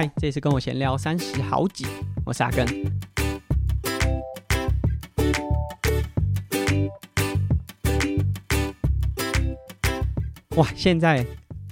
嗨，这次跟我闲聊三十好几，我是阿根。哇，现在。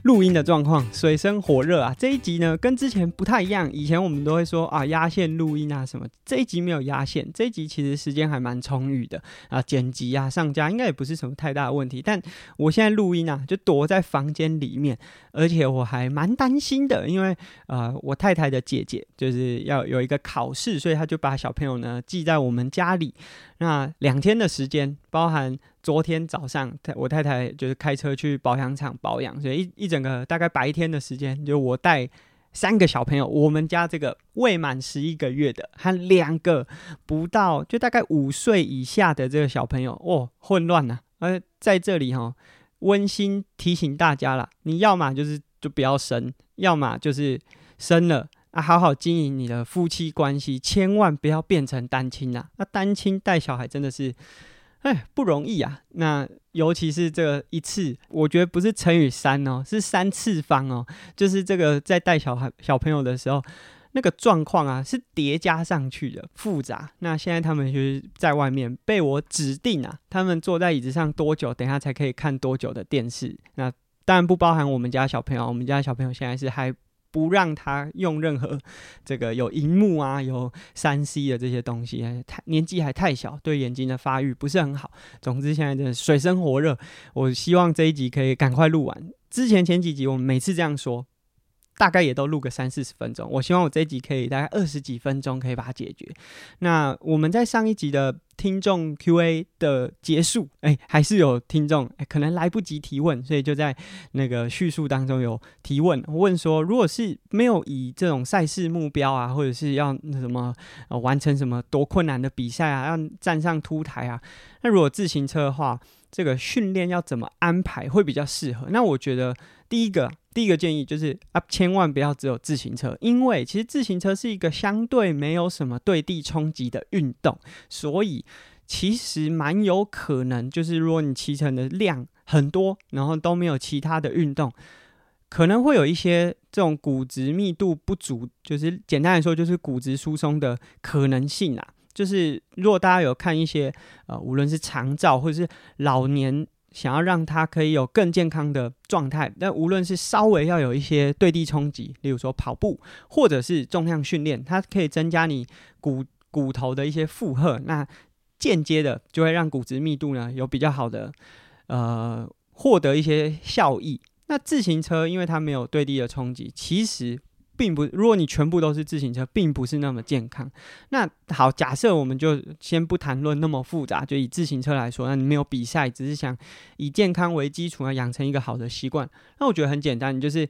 录音的状况水深火热啊！这一集呢跟之前不太一样，以前我们都会说啊压线录音啊什么，这一集没有压线，这一集其实时间还蛮充裕的啊，剪辑啊上架应该也不是什么太大的问题。但我现在录音啊，就躲在房间里面，而且我还蛮担心的，因为呃我太太的姐姐就是要有一个考试，所以她就把小朋友呢寄在我们家里。那两天的时间，包含昨天早上，我太太就是开车去保养厂保养，所以一一整个大概白天的时间，就我带三个小朋友，我们家这个未满十一个月的和两个不到就大概五岁以下的这个小朋友，哦，混乱了。而在这里哈，温馨提醒大家啦，你要么就是就不要生，要么就是生了。啊，好好经营你的夫妻关系，千万不要变成单亲呐！那单亲带小孩真的是，哎，不容易啊。那尤其是这个一次，我觉得不是乘以三哦，是三次方哦。就是这个在带小孩小朋友的时候，那个状况啊，是叠加上去的复杂。那现在他们就是在外面被我指定啊，他们坐在椅子上多久，等下才可以看多久的电视。那当然不包含我们家小朋友，我们家小朋友现在是还。不让他用任何这个有荧幕啊、有三 C 的这些东西，太年纪还太小，对眼睛的发育不是很好。总之，现在真的水深火热，我希望这一集可以赶快录完。之前前几集我们每次这样说。大概也都录个三四十分钟，我希望我这一集可以大概二十几分钟可以把它解决。那我们在上一集的听众 Q&A 的结束，哎、还是有听众、可能来不及提问，所以就在那个叙述当中有提问，问说，如果是没有以这种赛事目标啊，或者是要那什么、呃、完成什么多困难的比赛啊，要站上凸台啊，那如果自行车的话，这个训练要怎么安排会比较适合？那我觉得第一个。第一个建议就是啊，千万不要只有自行车，因为其实自行车是一个相对没有什么对地冲击的运动，所以其实蛮有可能就是如果你骑乘的量很多，然后都没有其他的运动，可能会有一些这种骨质密度不足，就是简单来说就是骨质疏松的可能性啊。就是如果大家有看一些呃，无论是长照或者是老年。想要让它可以有更健康的状态，但无论是稍微要有一些对地冲击，例如说跑步或者是重量训练，它可以增加你骨骨头的一些负荷，那间接的就会让骨质密度呢有比较好的呃获得一些效益。那自行车因为它没有对地的冲击，其实。并不，如果你全部都是自行车，并不是那么健康。那好，假设我们就先不谈论那么复杂，就以自行车来说，那你没有比赛，只是想以健康为基础，要养成一个好的习惯。那我觉得很简单，你就是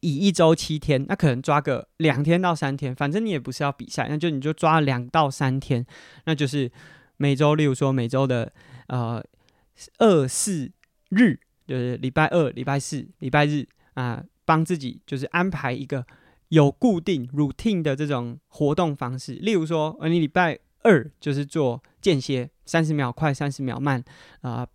以一周七天，那可能抓个两天到三天，反正你也不是要比赛，那就你就抓两到三天，那就是每周，例如说每周的呃二四日，就是礼拜二、礼拜四、礼拜日啊。帮自己就是安排一个有固定 routine 的这种活动方式，例如说，呃，你礼拜二就是做间歇，三十秒快，三十秒慢，啊、呃，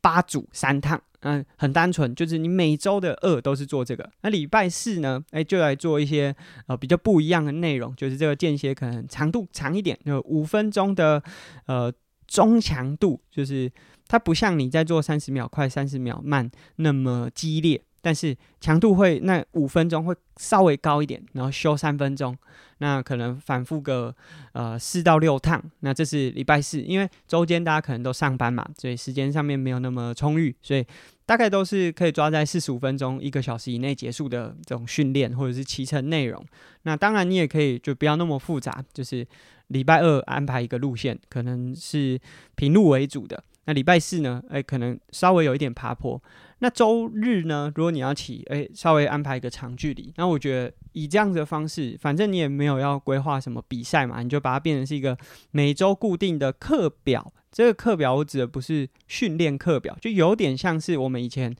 八组三趟，嗯、很单纯，就是你每周的二都是做这个。那礼拜四呢，哎，就来做一些呃比较不一样的内容，就是这个间歇可能长度长一点，有五分钟的呃中强度，就是它不像你在做三十秒快，三十秒慢那么激烈。但是强度会那五分钟会稍微高一点，然后休三分钟，那可能反复个呃四到六趟。那这是礼拜四，因为周间大家可能都上班嘛，所以时间上面没有那么充裕，所以大概都是可以抓在四十五分钟、一个小时以内结束的这种训练或者是骑乘内容。那当然你也可以就不要那么复杂，就是礼拜二安排一个路线，可能是平路为主的。那礼拜四呢，哎，可能稍微有一点爬坡。那周日呢？如果你要骑，诶，稍微安排一个长距离。那我觉得以这样子的方式，反正你也没有要规划什么比赛嘛，你就把它变成是一个每周固定的课表。这个课表我指的不是训练课表，就有点像是我们以前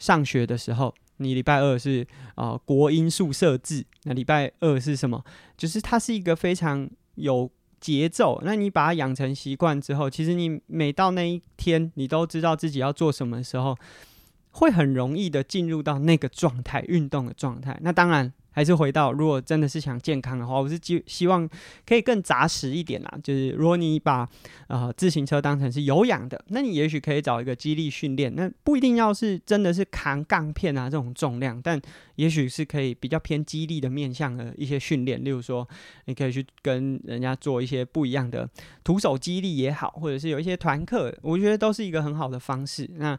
上学的时候，你礼拜二是啊、呃、国音数社自，那礼拜二是什么？就是它是一个非常有节奏。那你把它养成习惯之后，其实你每到那一天，你都知道自己要做什么的时候。会很容易的进入到那个状态，运动的状态。那当然，还是回到，如果真的是想健康的话，我是希希望可以更扎实一点啦。就是如果你把呃自行车当成是有氧的，那你也许可以找一个肌力训练，那不一定要是真的是扛杠片啊这种重量，但也许是可以比较偏肌力的面向的一些训练。例如说，你可以去跟人家做一些不一样的徒手肌力也好，或者是有一些团课，我觉得都是一个很好的方式。那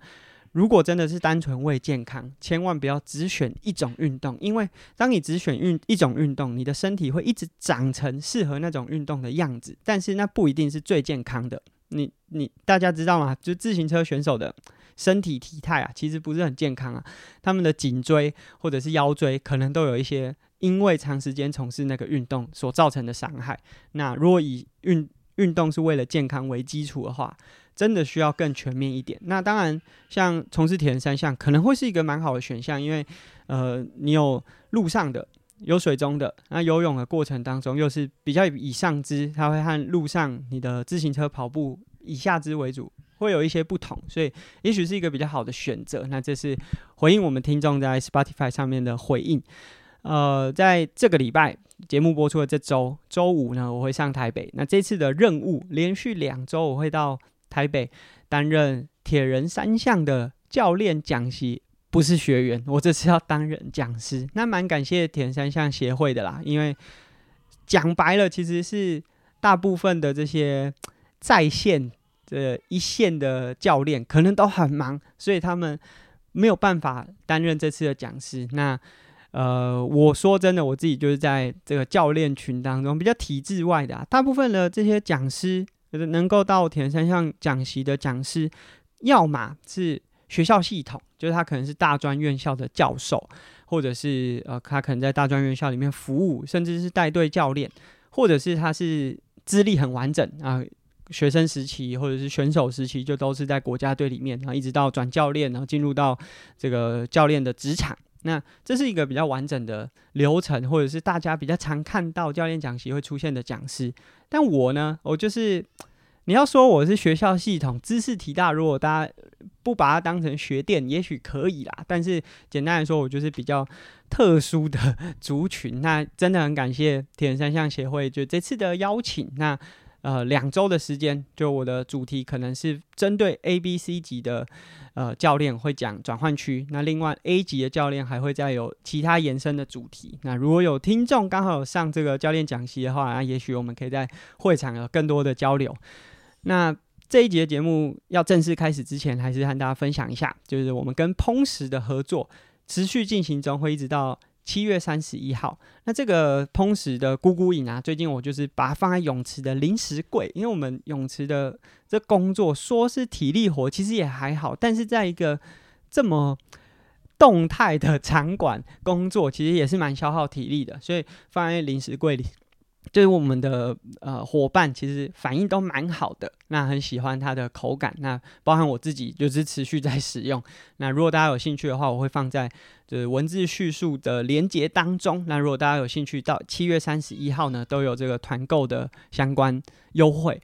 如果真的是单纯为健康，千万不要只选一种运动，因为当你只选运一种运动，你的身体会一直长成适合那种运动的样子，但是那不一定是最健康的。你你大家知道吗？就自行车选手的身体体态啊，其实不是很健康啊，他们的颈椎或者是腰椎可能都有一些因为长时间从事那个运动所造成的伤害。那如果以运运动是为了健康为基础的话，真的需要更全面一点。那当然，像从事铁人三项可能会是一个蛮好的选项，因为呃，你有路上的，有水中的。那游泳的过程当中，又是比较以上肢，它会和路上你的自行车跑步以下肢为主，会有一些不同，所以也许是一个比较好的选择。那这是回应我们听众在 Spotify 上面的回应。呃，在这个礼拜节目播出的这周周五呢，我会上台北。那这次的任务，连续两周我会到。台北担任铁人三项的教练讲习，不是学员，我这次要担任讲师。那蛮感谢铁人三项协会的啦，因为讲白了，其实是大部分的这些在线的一线的教练可能都很忙，所以他们没有办法担任这次的讲师。那呃，我说真的，我自己就是在这个教练群当中比较体制外的啊，大部分的这些讲师。就是能够到铁人三项讲习的讲师，要么是学校系统，就是他可能是大专院校的教授，或者是呃，他可能在大专院校里面服务，甚至是带队教练，或者是他是资历很完整啊、学生时期或者是选手时期就都是在国家队里面，然后一直到转教练，然后进入到这个教练的职场。那这是一个比较完整的流程，或者是大家比较常看到教练讲习会出现的讲师。但我呢，我就是你要说我是学校系统知识体大，如果大家不把它当成学店，也许可以啦。但是简单来说，我就是比较特殊的族群。那真的很感谢铁人三项协会就这次的邀请。那呃，两周的时间，就我的主题可能是针对 A、B、C 级的呃教练会讲转换区，那另外 A 级的教练还会再有其他延伸的主题。那如果有听众刚好有上这个教练讲习的话，那也许我们可以在会场有更多的交流。那这一节节目要正式开始之前，还是和大家分享一下，就是我们跟硼石的合作持续进行中，会一直到。七月三十一号，那这个硼石的咕咕饮啊，最近我就是把它放在泳池的零食柜，因为我们泳池的这工作说是体力活，其实也还好，但是在一个这么动态的场馆工作，其实也是蛮消耗体力的，所以放在零食柜里。对于我们的呃伙伴，其实反应都蛮好的，那很喜欢它的口感，那包含我自己就是持续在使用。那如果大家有兴趣的话，我会放在就是文字叙述的连结当中。那如果大家有兴趣，到七月三十一号呢，都有这个团购的相关优惠。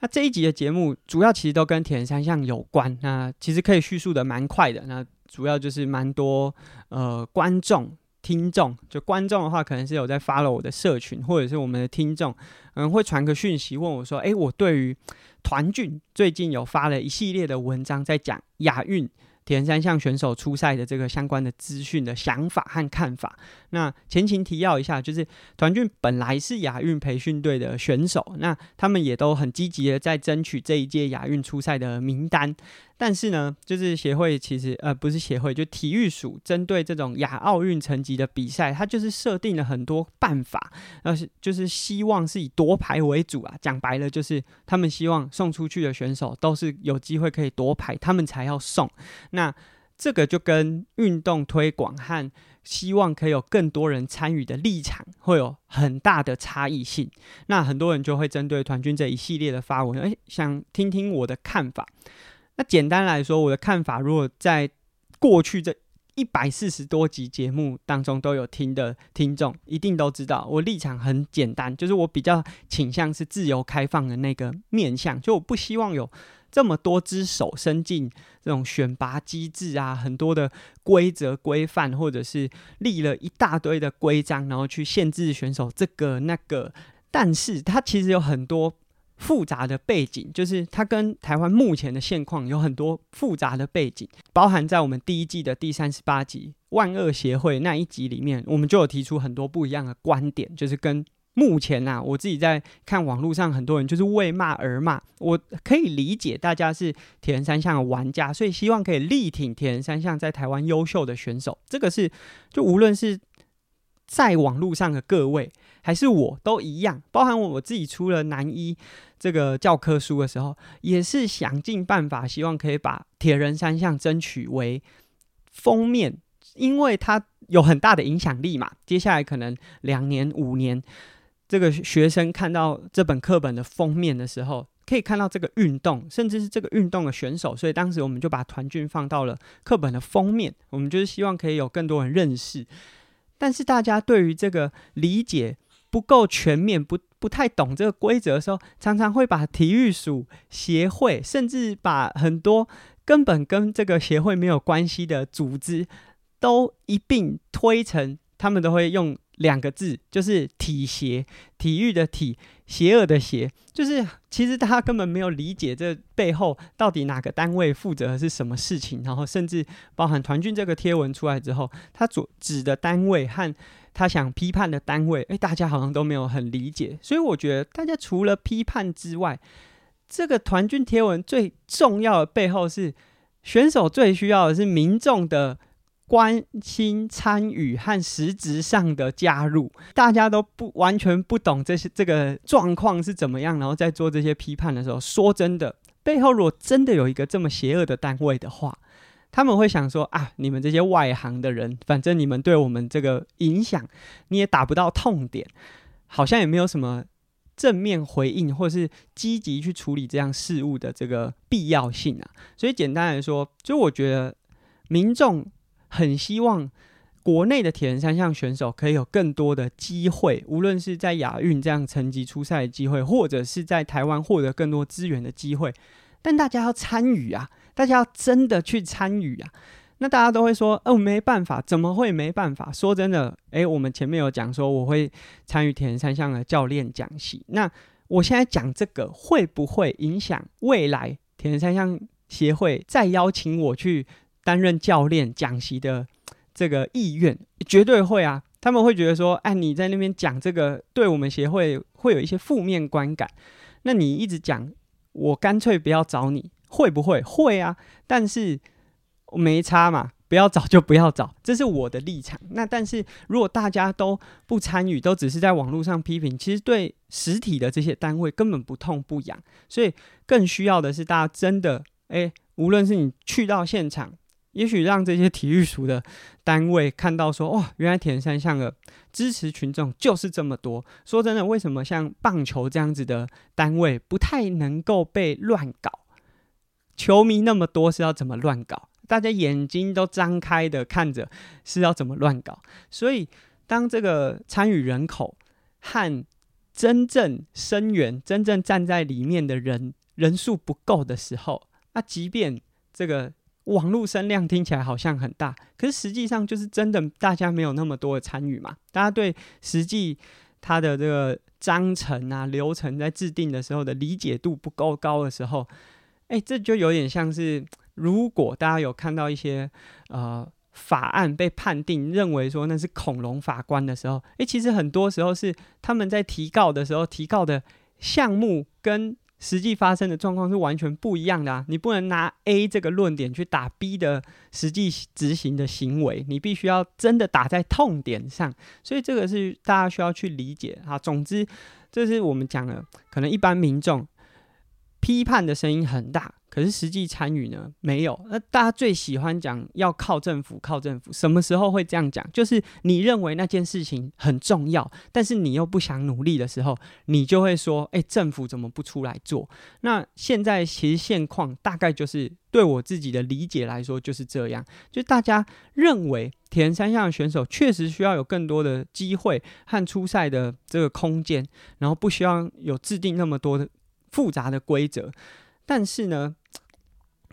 那这一集的节目主要其实都跟铁人三项有关，那其实可以叙述的蛮快的。那主要就是蛮多呃观众。听众就观众的话，可能是有在 follow 我的社群，或者是我们的听众，嗯，会传个讯息问我说：“诶，我对于团俊最近有发了一系列的文章，在讲亚运。”田三项选手出赛的这个相关的资讯的想法和看法。那前情提要一下，就是团俊本来是亚运培训队的选手，那他们也都很积极的在争取这一届亚运出赛的名单。但是呢，就是协会其实呃不是协会，就体育署针对这种亚奥运层级的比赛，它就是设定了很多办法，而是就是希望是以夺牌为主啊。讲白了，就是他们希望送出去的选手都是有机会可以夺牌，他们才要送。那这个就跟运动推广和希望可以有更多人参与的立场会有很大的差异性。那很多人就会针对团军这一系列的发文，诶，想听听我的看法。那简单来说，我的看法，如果在过去这一百四十多集节目当中都有听的听众，一定都知道我立场很简单，就是我比较倾向是自由开放的那个面向，就我不希望有这么多只手伸进这种选拔机制啊，很多的规则规范，或者是立了一大堆的规章，然后去限制选手这个那个。但是它其实有很多复杂的背景，就是它跟台湾目前的现况有很多复杂的背景，包含在我们第一季的第三十八集万恶协会那一集里面，我们就有提出很多不一样的观点，就是跟目前啊，我自己在看网络上很多人就是为骂而骂，我可以理解大家是铁人三项的玩家，所以希望可以力挺铁人三项在台湾优秀的选手，这个是就无论是在网络上的各位。还是我都一样，包含我我自己出了男一这个教科书的时候，也是想尽办法，希望可以把铁人三项争取为封面，因为它有很大的影响力嘛。接下来可能两年、五年，这个学生看到这本课本的封面的时候，可以看到这个运动，甚至是这个运动的选手。所以当时我们就把团畯放到了课本的封面，我们就是希望可以有更多人认识。但是大家对于这个理解。不够全面，不不太懂这个规则的时候，常常会把体育署、协会，甚至把很多根本跟这个协会没有关系的组织，都一并推成，他们都会用两个字，就是体协，体育的体，邪恶的邪，就是其实他根本没有理解这背后到底哪个单位负责的是什么事情，然后甚至包含团畯这个贴文出来之后，他所指的单位和。他想批判的单位，诶，大家好像都没有很理解，所以我觉得大家除了批判之外，这个团畯贴文最重要的背后是选手最需要的是民众的关心、参与和实质上的加入。大家都不完全不懂这些这个状况是怎么样，然后在做这些批判的时候，说真的，背后如果真的有一个这么邪恶的单位的话。他们会想说啊，你们这些外行的人，反正你们对我们这个影响，你也打不到痛点，好像也没有什么正面回应，或是积极去处理这样事物的这个必要性啊。所以简单来说，就我觉得民众很希望国内的铁人三项选手可以有更多的机会，无论是在亚运这样层级出赛的机会，或者是在台湾获得更多资源的机会，但大家要参与啊。大家要真的去参与啊！那大家都会说：“哦，没办法，怎么会没办法？”说真的，诶，我们前面有讲说我会参与铁人三项的教练讲习。那我现在讲这个，会不会影响未来铁人三项协会再邀请我去担任教练讲习的这个意愿？绝对会啊！他们会觉得说：“哎，你在那边讲这个，对我们协会会有一些负面观感。那你一直讲，我干脆不要找你。”会不会会啊？但是没差嘛，不要找就不要找，这是我的立场。那但是如果大家都不参与，都只是在网络上批评，其实对实体的这些单位根本不痛不痒。所以更需要的是大家真的，诶，无论是你去到现场，也许让这些体育署的单位看到说，哇，原来铁人三项的支持群众就是这么多。说真的，为什么像棒球这样子的单位不太能够被乱搞？球迷那么多，是要怎么乱搞？大家眼睛都张开的看着，是要怎么乱搞？所以，当这个参与人口和真正声援、真正站在里面的人人数不够的时候，那即便这个网络声量听起来好像很大，可是实际上就是真的大家没有那么多的参与嘛。大家对实际它的这个章程啊、流程在制定的时候的理解度不够高的时候。哎，这就有点像是，如果大家有看到一些呃法案被判定认为说那是恐龙法官的时候，哎，其实很多时候是他们在提告的时候提告的项目跟实际发生的状况是完全不一样的啊！你不能拿 A 这个论点去打 B 的实际执行的行为，你必须要真的打在痛点上。所以这个是大家需要去理解啊。总之，这是我们讲的，可能一般民众。批判的声音很大，可是实际参与呢？没有。那大家最喜欢讲要靠政府，靠政府。什么时候会这样讲？就是你认为那件事情很重要，但是你又不想努力的时候，你就会说：“诶，政府怎么不出来做？”那现在其实现况大概就是对我自己的理解来说就是这样。就大家认为铁人三项选手确实需要有更多的机会和出赛的这个空间，然后不需要有制定那么多的。复杂的规则，但是呢，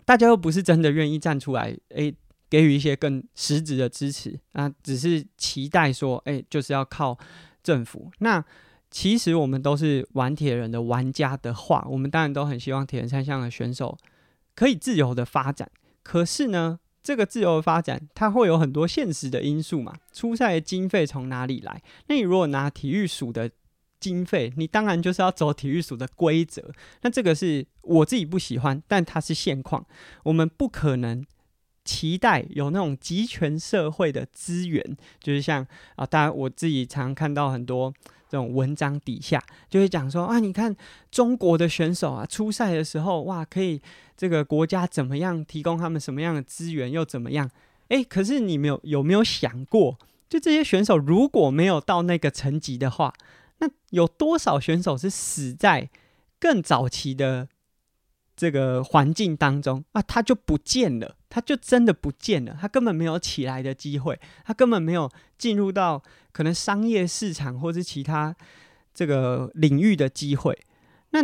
大家又不是真的愿意站出来，诶，给予一些更实质的支持，啊，只是期待说，诶，就是要靠政府。那其实我们都是玩铁人的玩家的话，我们当然都很希望铁人三项的选手可以自由的发展。可是呢，这个自由的发展，它会有很多现实的因素嘛。出赛的经费从哪里来？那你如果拿体育署的经费，你当然就是要走体育署的规则。那这个是我自己不喜欢，但它是现况。我们不可能期待有那种集权社会的资源，就是像啊，当然我自己常看到很多。这种文章底下就会讲说啊，你看中国的选手啊，初赛的时候哇，可以这个国家怎么样提供他们什么样的资源又怎么样？诶，可是你没有有没有想过，就这些选手如果没有到那个层级的话，那有多少选手是死在更早期的？这个环境当中啊，他就不见了，他就真的不见了，他根本没有起来的机会，他根本没有进入到可能商业市场或是其他这个领域的机会。那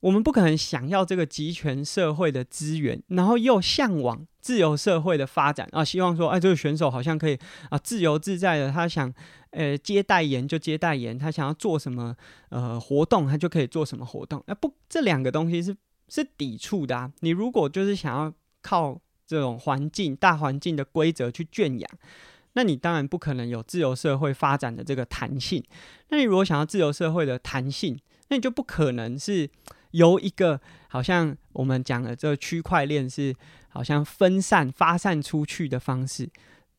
我们不可能想要这个集权社会的资源，然后又向往自由社会的发展啊，希望说，哎，这个选手好像可以啊，自由自在的，他想呃接代言就接代言，他想要做什么呃活动，他就可以做什么活动。啊，不，这两个东西是。是抵触的啊！你如果就是想要靠这种环境、大环境的规则去圈养，那你当然不可能有自由社会发展的这个弹性。那你如果想要自由社会的弹性，那你就不可能是由一个好像我们讲的这个区块链是好像分散发散出去的方式，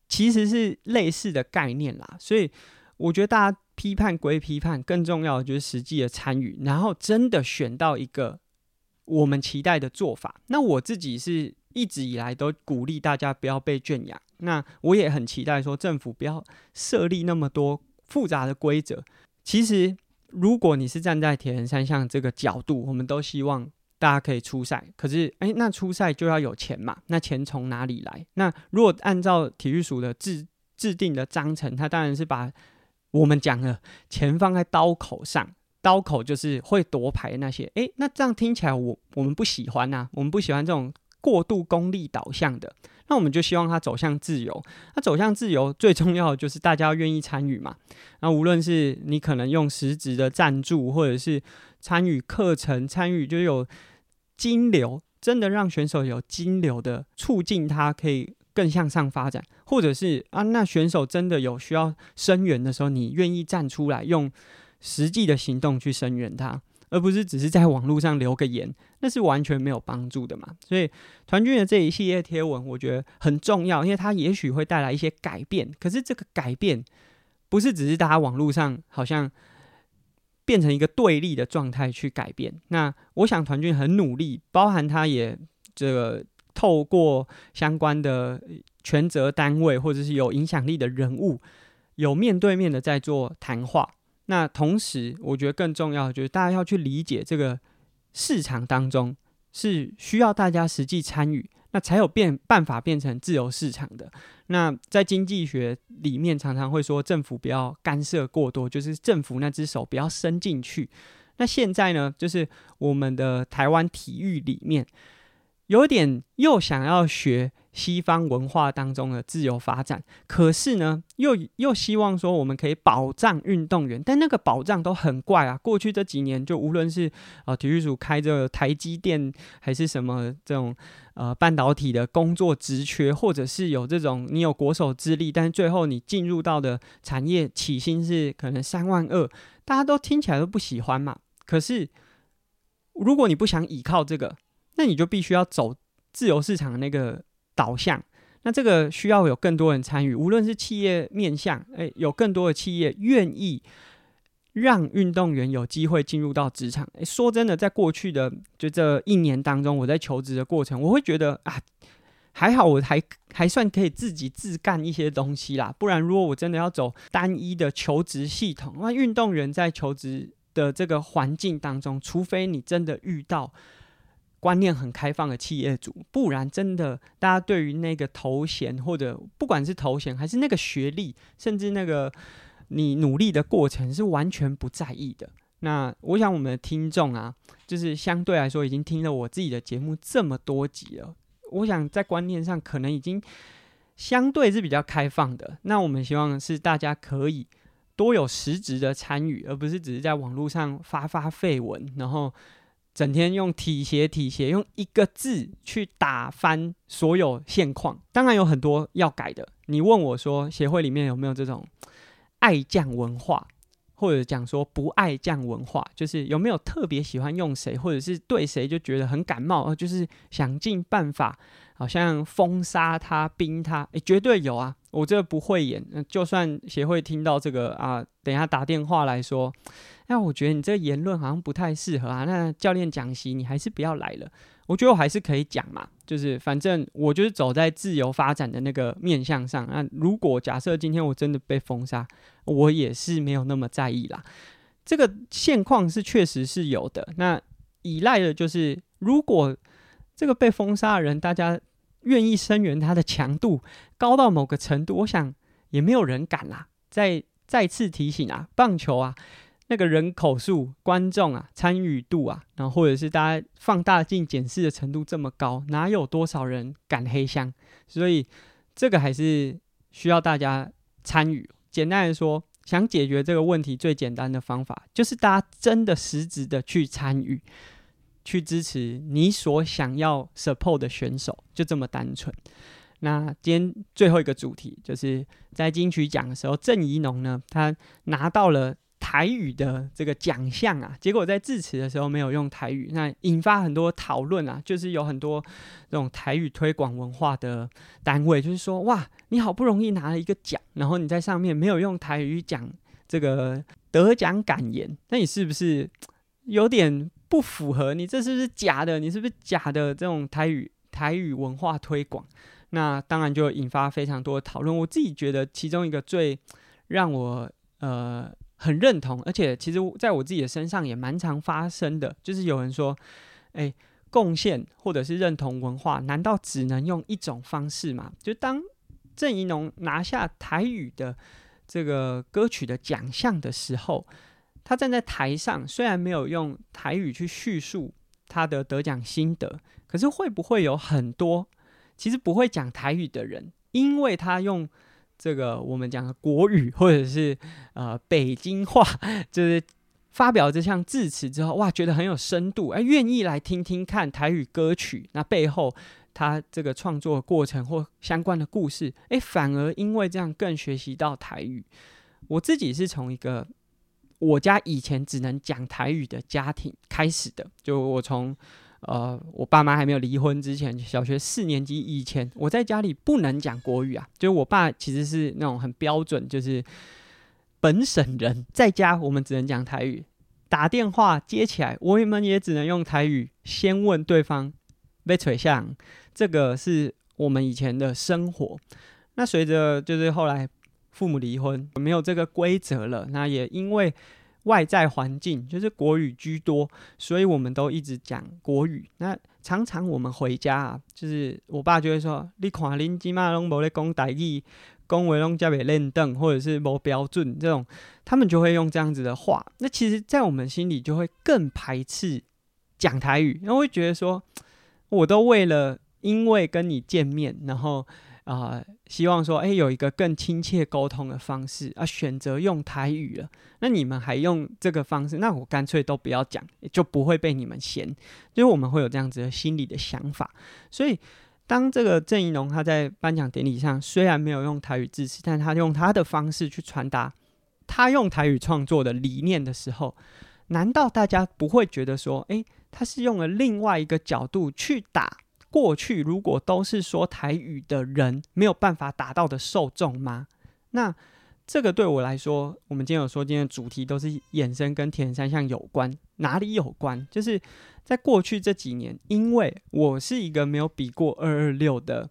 其实是类似的概念啦。所以我觉得大家批判归批判，更重要的就是实际的参与，然后真的选到一个。我们期待的做法，那我自己是一直以来都鼓励大家不要被圈养。那我也很期待说政府不要设立那么多复杂的规则。其实，如果你是站在铁人三项这个角度，我们都希望大家可以出赛。可是，诶，那出赛就要有钱嘛？那钱从哪里来？那如果按照体育署的制制定的章程，他当然是把我们讲的钱放在刀口上。刀口就是会夺牌那些，诶，那这样听起来我我们不喜欢呐、我们不喜欢这种过度功利导向的，那我们就希望它走向自由。那走向自由最重要的就是大家要愿意参与嘛。那无论是你可能用实质的赞助，或者是参与课程，参与就有金流，真的让选手有金流的促进，他可以更向上发展，或者是啊，那选手真的有需要声援的时候，你愿意站出来用。实际的行动去声援他，而不是只是在网络上留个言，那是完全没有帮助的嘛。所以团军的这一系列贴文，我觉得很重要，因为它也许会带来一些改变。可是这个改变不是只是大家网络上好像变成一个对立的状态去改变。那我想团军很努力，包含他也这个透过相关的权责单位或者是有影响力的人物，有面对面的在做谈话。那同时，我觉得更重要的就是大家要去理解这个市场当中是需要大家实际参与，那才有变办法变成自由市场的。那在经济学里面，常常会说政府不要干涉过多，就是政府那只手不要伸进去。那现在呢，就是我们的台湾体育里面有点又想要学。西方文化当中的自由发展，可是呢，又又希望说我们可以保障运动员，但那个保障都很怪啊。过去这几年，就无论是呃体育署开着台积电，还是什么这种呃半导体的工作职缺，或者是有这种你有国手资历，但是最后你进入到的产业起薪是可能三万二，大家都听起来都不喜欢嘛。可是如果你不想依靠这个，那你就必须要走自由市场的那个。导向，那这个需要有更多人参与，无论是企业面向，诶，有更多的企业愿意让运动员有机会进入到职场。诶，说真的，在过去的就这一年当中，我在求职的过程，我会觉得啊，还好我还还算可以自己自干一些东西啦。不然，如果我真的要走单一的求职系统，那运动员在求职的这个环境当中，除非你真的遇到。观念很开放的企业主，不然真的，大家对于那个头衔或者不管是头衔还是那个学历，甚至那个你努力的过程是完全不在意的。那我想我们的听众啊，就是相对来说已经听了我自己的节目这么多集了，我想在观念上可能已经相对是比较开放的。那我们希望是大家可以多有实质的参与，而不是只是在网络上发发废文，然后整天用体协体协用一个字去打翻所有现况。当然有很多要改的。你问我说，协会里面有没有这种爱将文化？或者讲说不爱将文化，就是有没有特别喜欢用谁，或者是对谁就觉得很感冒，就是想尽办法，好像封杀他、冰他，诶，绝对有啊！我这不会演，就算协会听到这个啊，等一下打电话来说，那我觉得你这个言论好像不太适合啊，那教练讲席你还是不要来了。我觉得我还是可以讲嘛，就是反正我就是走在自由发展的那个面向上。那如果假设今天我真的被封杀，我也是没有那么在意啦。这个现况是确实是有的。那依赖的就是，如果这个被封杀的人，大家愿意声援他的强度高到某个程度，我想也没有人敢啦。再再次提醒啊，棒球啊。那个人口数、观众啊、参与度啊，然后或者是大家放大镜检视的程度这么高，哪有多少人敢黑箱？所以这个还是需要大家参与。简单来说，想解决这个问题最简单的方法，就是大家真的实质的去参与，去支持你所想要 support 的选手，就这么单纯。那今天最后一个主题，就是在金曲奖的时候，郑怡农呢，他拿到了。台语的这个奖项啊，结果在致辞的时候没有用台语，那引发很多讨论啊。就是有很多这种台语推广文化的单位，就是说，哇，你好不容易拿了一个奖，然后你在上面没有用台语讲这个得奖感言，那你是不是有点不符合？你这是不是假的？你是不是假的这种台语台语文化推广？那当然就引发非常多的讨论。我自己觉得其中一个最让我呃。很认同，而且其实在我自己的身上也蛮常发生的，就是有人说，哎，贡献或者是认同文化，难道只能用一种方式吗？就当郑怡农拿下台语的这个歌曲的奖项的时候，他站在台上，虽然没有用台语去叙述他的得奖心得，可是会不会有很多其实不会讲台语的人，因为他用。这个我们讲的国语或者是呃北京话，就是发表这项致辞之后，哇，觉得很有深度，哎，愿意来听听看台语歌曲那背后他这个创作过程或相关的故事，哎，反而因为这样更学习到台语。我自己是从一个我家以前只能讲台语的家庭开始的，就我从。呃，我爸妈还没有离婚之前，小学四年级以前，我在家里不能讲国语啊。就我爸其实是那种很标准，就是本省人，在家我们只能讲台语，打电话接起来，我们也只能用台语先问对方被垂向，这个是我们以前的生活。那随着就是后来父母离婚，没有这个规则了，那也因为。外在环境就是国语居多，所以我们都一直讲国语。那常常我们回家啊，就是我爸就会说：“你看恁今嘛拢无咧讲台语，讲话拢加袂练凳，或者是无标准这种，他们就会用这样子的话。那其实，在我们心里就会更排斥讲台语，因为会觉得说，我都为了因为跟你见面，然后。”啊、希望说，哎，有一个更亲切沟通的方式啊，选择用台语了。那你们还用这个方式，那我干脆都不要讲，就不会被你们嫌。就是我们会有这样子的心理的想法。所以，当这个郑怡龙他在颁奖典礼上虽然没有用台语致辞，但他用他的方式去传达他用台语创作的理念的时候，难道大家不会觉得说，哎，他是用了另外一个角度去打？过去如果都是说台语的人没有办法达到的受众吗？那这个对我来说，我们今天有说今天的主题都是衍生跟铁人三项有关，哪里有关？就是在过去这几年，因为我是一个没有比过二二六的，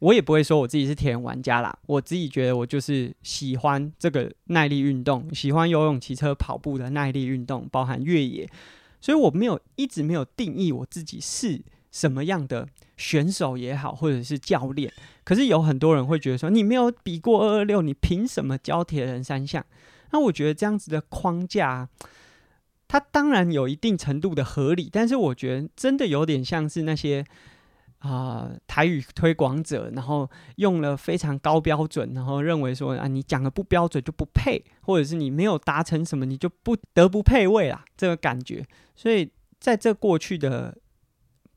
我也不会说我自己是铁人玩家啦。我自己觉得我就是喜欢这个耐力运动，喜欢游泳、骑车、跑步的耐力运动，包含越野。所以我没有一直没有定义我自己是什么样的选手也好，或者是教练。可是有很多人会觉得说，你没有比过二二六，你凭什么教铁人三项？那我觉得这样子的框架，它当然有一定程度的合理，但是我觉得真的有点像是那些啊、台语推广者，然后用了非常高标准，然后认为说啊，你讲的不标准就不配，或者是你没有达成什么，你就不得不配位啦，这个感觉。所以在这过去的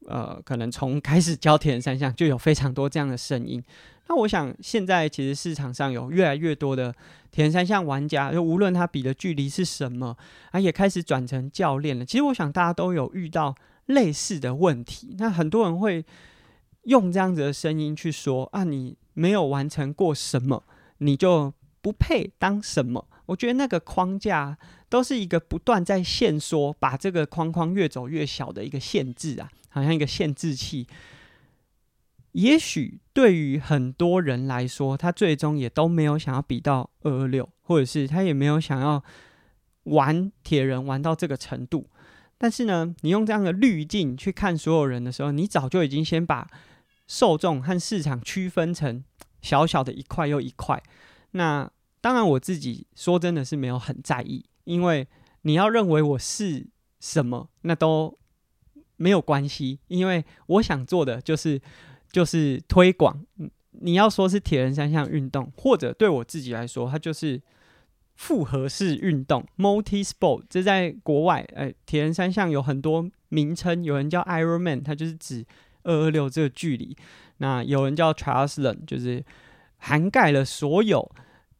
呃，可能从开始教铁人三项就有非常多这样的声音。那我想现在其实市场上有越来越多的铁人三项玩家，就无论他比的距离是什么，啊，也开始转成教练了。其实我想大家都有遇到类似的问题，那很多人会。用这样子的声音去说啊，你没有完成过什么，你就不配当什么。我觉得那个框架都是一个不断在限缩，把这个框框越走越小的一个限制啊，好像一个限制器。也许对于很多人来说，他最终也都没有想要比到二二六，或者是他也没有想要玩铁人玩到这个程度。但是呢，你用这样的滤镜去看所有人的时候，你早就已经先把。受众和市场区分成小小的一块又一块，那当然我自己说真的是没有很在意，因为你要认为我是什么，那都没有关系，因为我想做的就是就是推广。你要说是铁人三项运动，或者对我自己来说，它就是复合式运动 （multi-sport）。这在国外，哎，铁人三项有很多名称，有人叫 Ironman，它就是指。二二六这个距离，那有人叫 Triathlon，就是涵盖了所有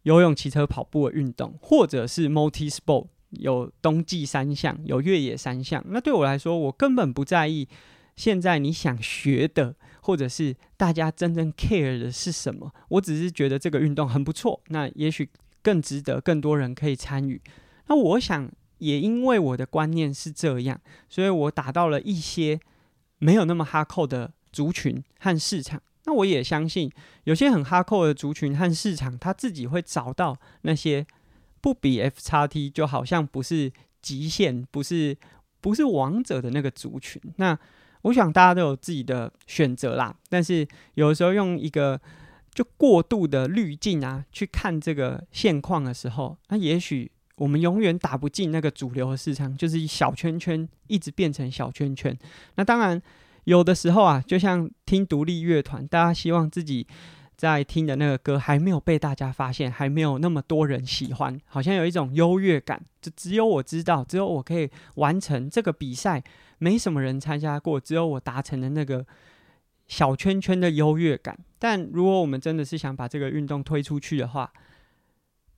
游泳、骑车、跑步的运动，或者是 Multi Sport，有冬季三项，有越野三项。那对我来说，我根本不在意现在你想学的，或者是大家真正 care 的是什么。我只是觉得这个运动很不错，那也许更值得更多人可以参与。那我想，也因为我的观念是这样，所以我打到了一些。没有那么哈扣的族群和市场，那我也相信有些很哈扣的族群和市场，他自己会找到那些不比 FXT 就好像不是极限，不是不是王者的那个族群。那我想大家都有自己的选择啦，但是有时候用一个就过度的滤镜啊去看这个现况的时候，那也许。我们永远打不进那个主流的市场，就是小圈圈一直变成小圈圈。那当然，有的时候啊，就像听独立乐团，大家希望自己在听的那个歌还没有被大家发现，还没有那么多人喜欢，好像有一种优越感，就只有我知道，只有我可以完成这个比赛，没什么人参加过，只有我达成的那个小圈圈的优越感。但如果我们真的是想把这个运动推出去的话，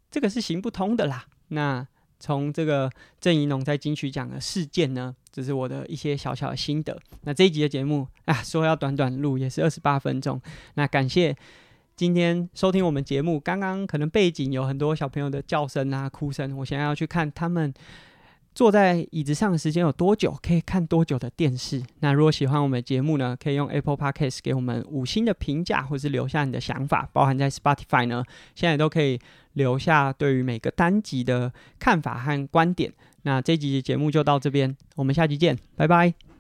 这个是行不通的啦。那从这个郑怡农在金曲奖的事件呢，这是我的一些小小的心得。那这一集的节目啊，说要短短录也是二十八分钟。那感谢今天收听我们节目。刚刚可能背景有很多小朋友的叫声啊、哭声，我想要去看他们。坐在椅子上的时间有多久？可以看多久的电视？那如果喜欢我们的节目呢？可以用 Apple Podcast 给我们五星的评价，或是留下你的想法。包含在 Spotify 呢，现在都可以留下对于每个单集的看法和观点。那这集节目就到这边，我们下集见，拜拜。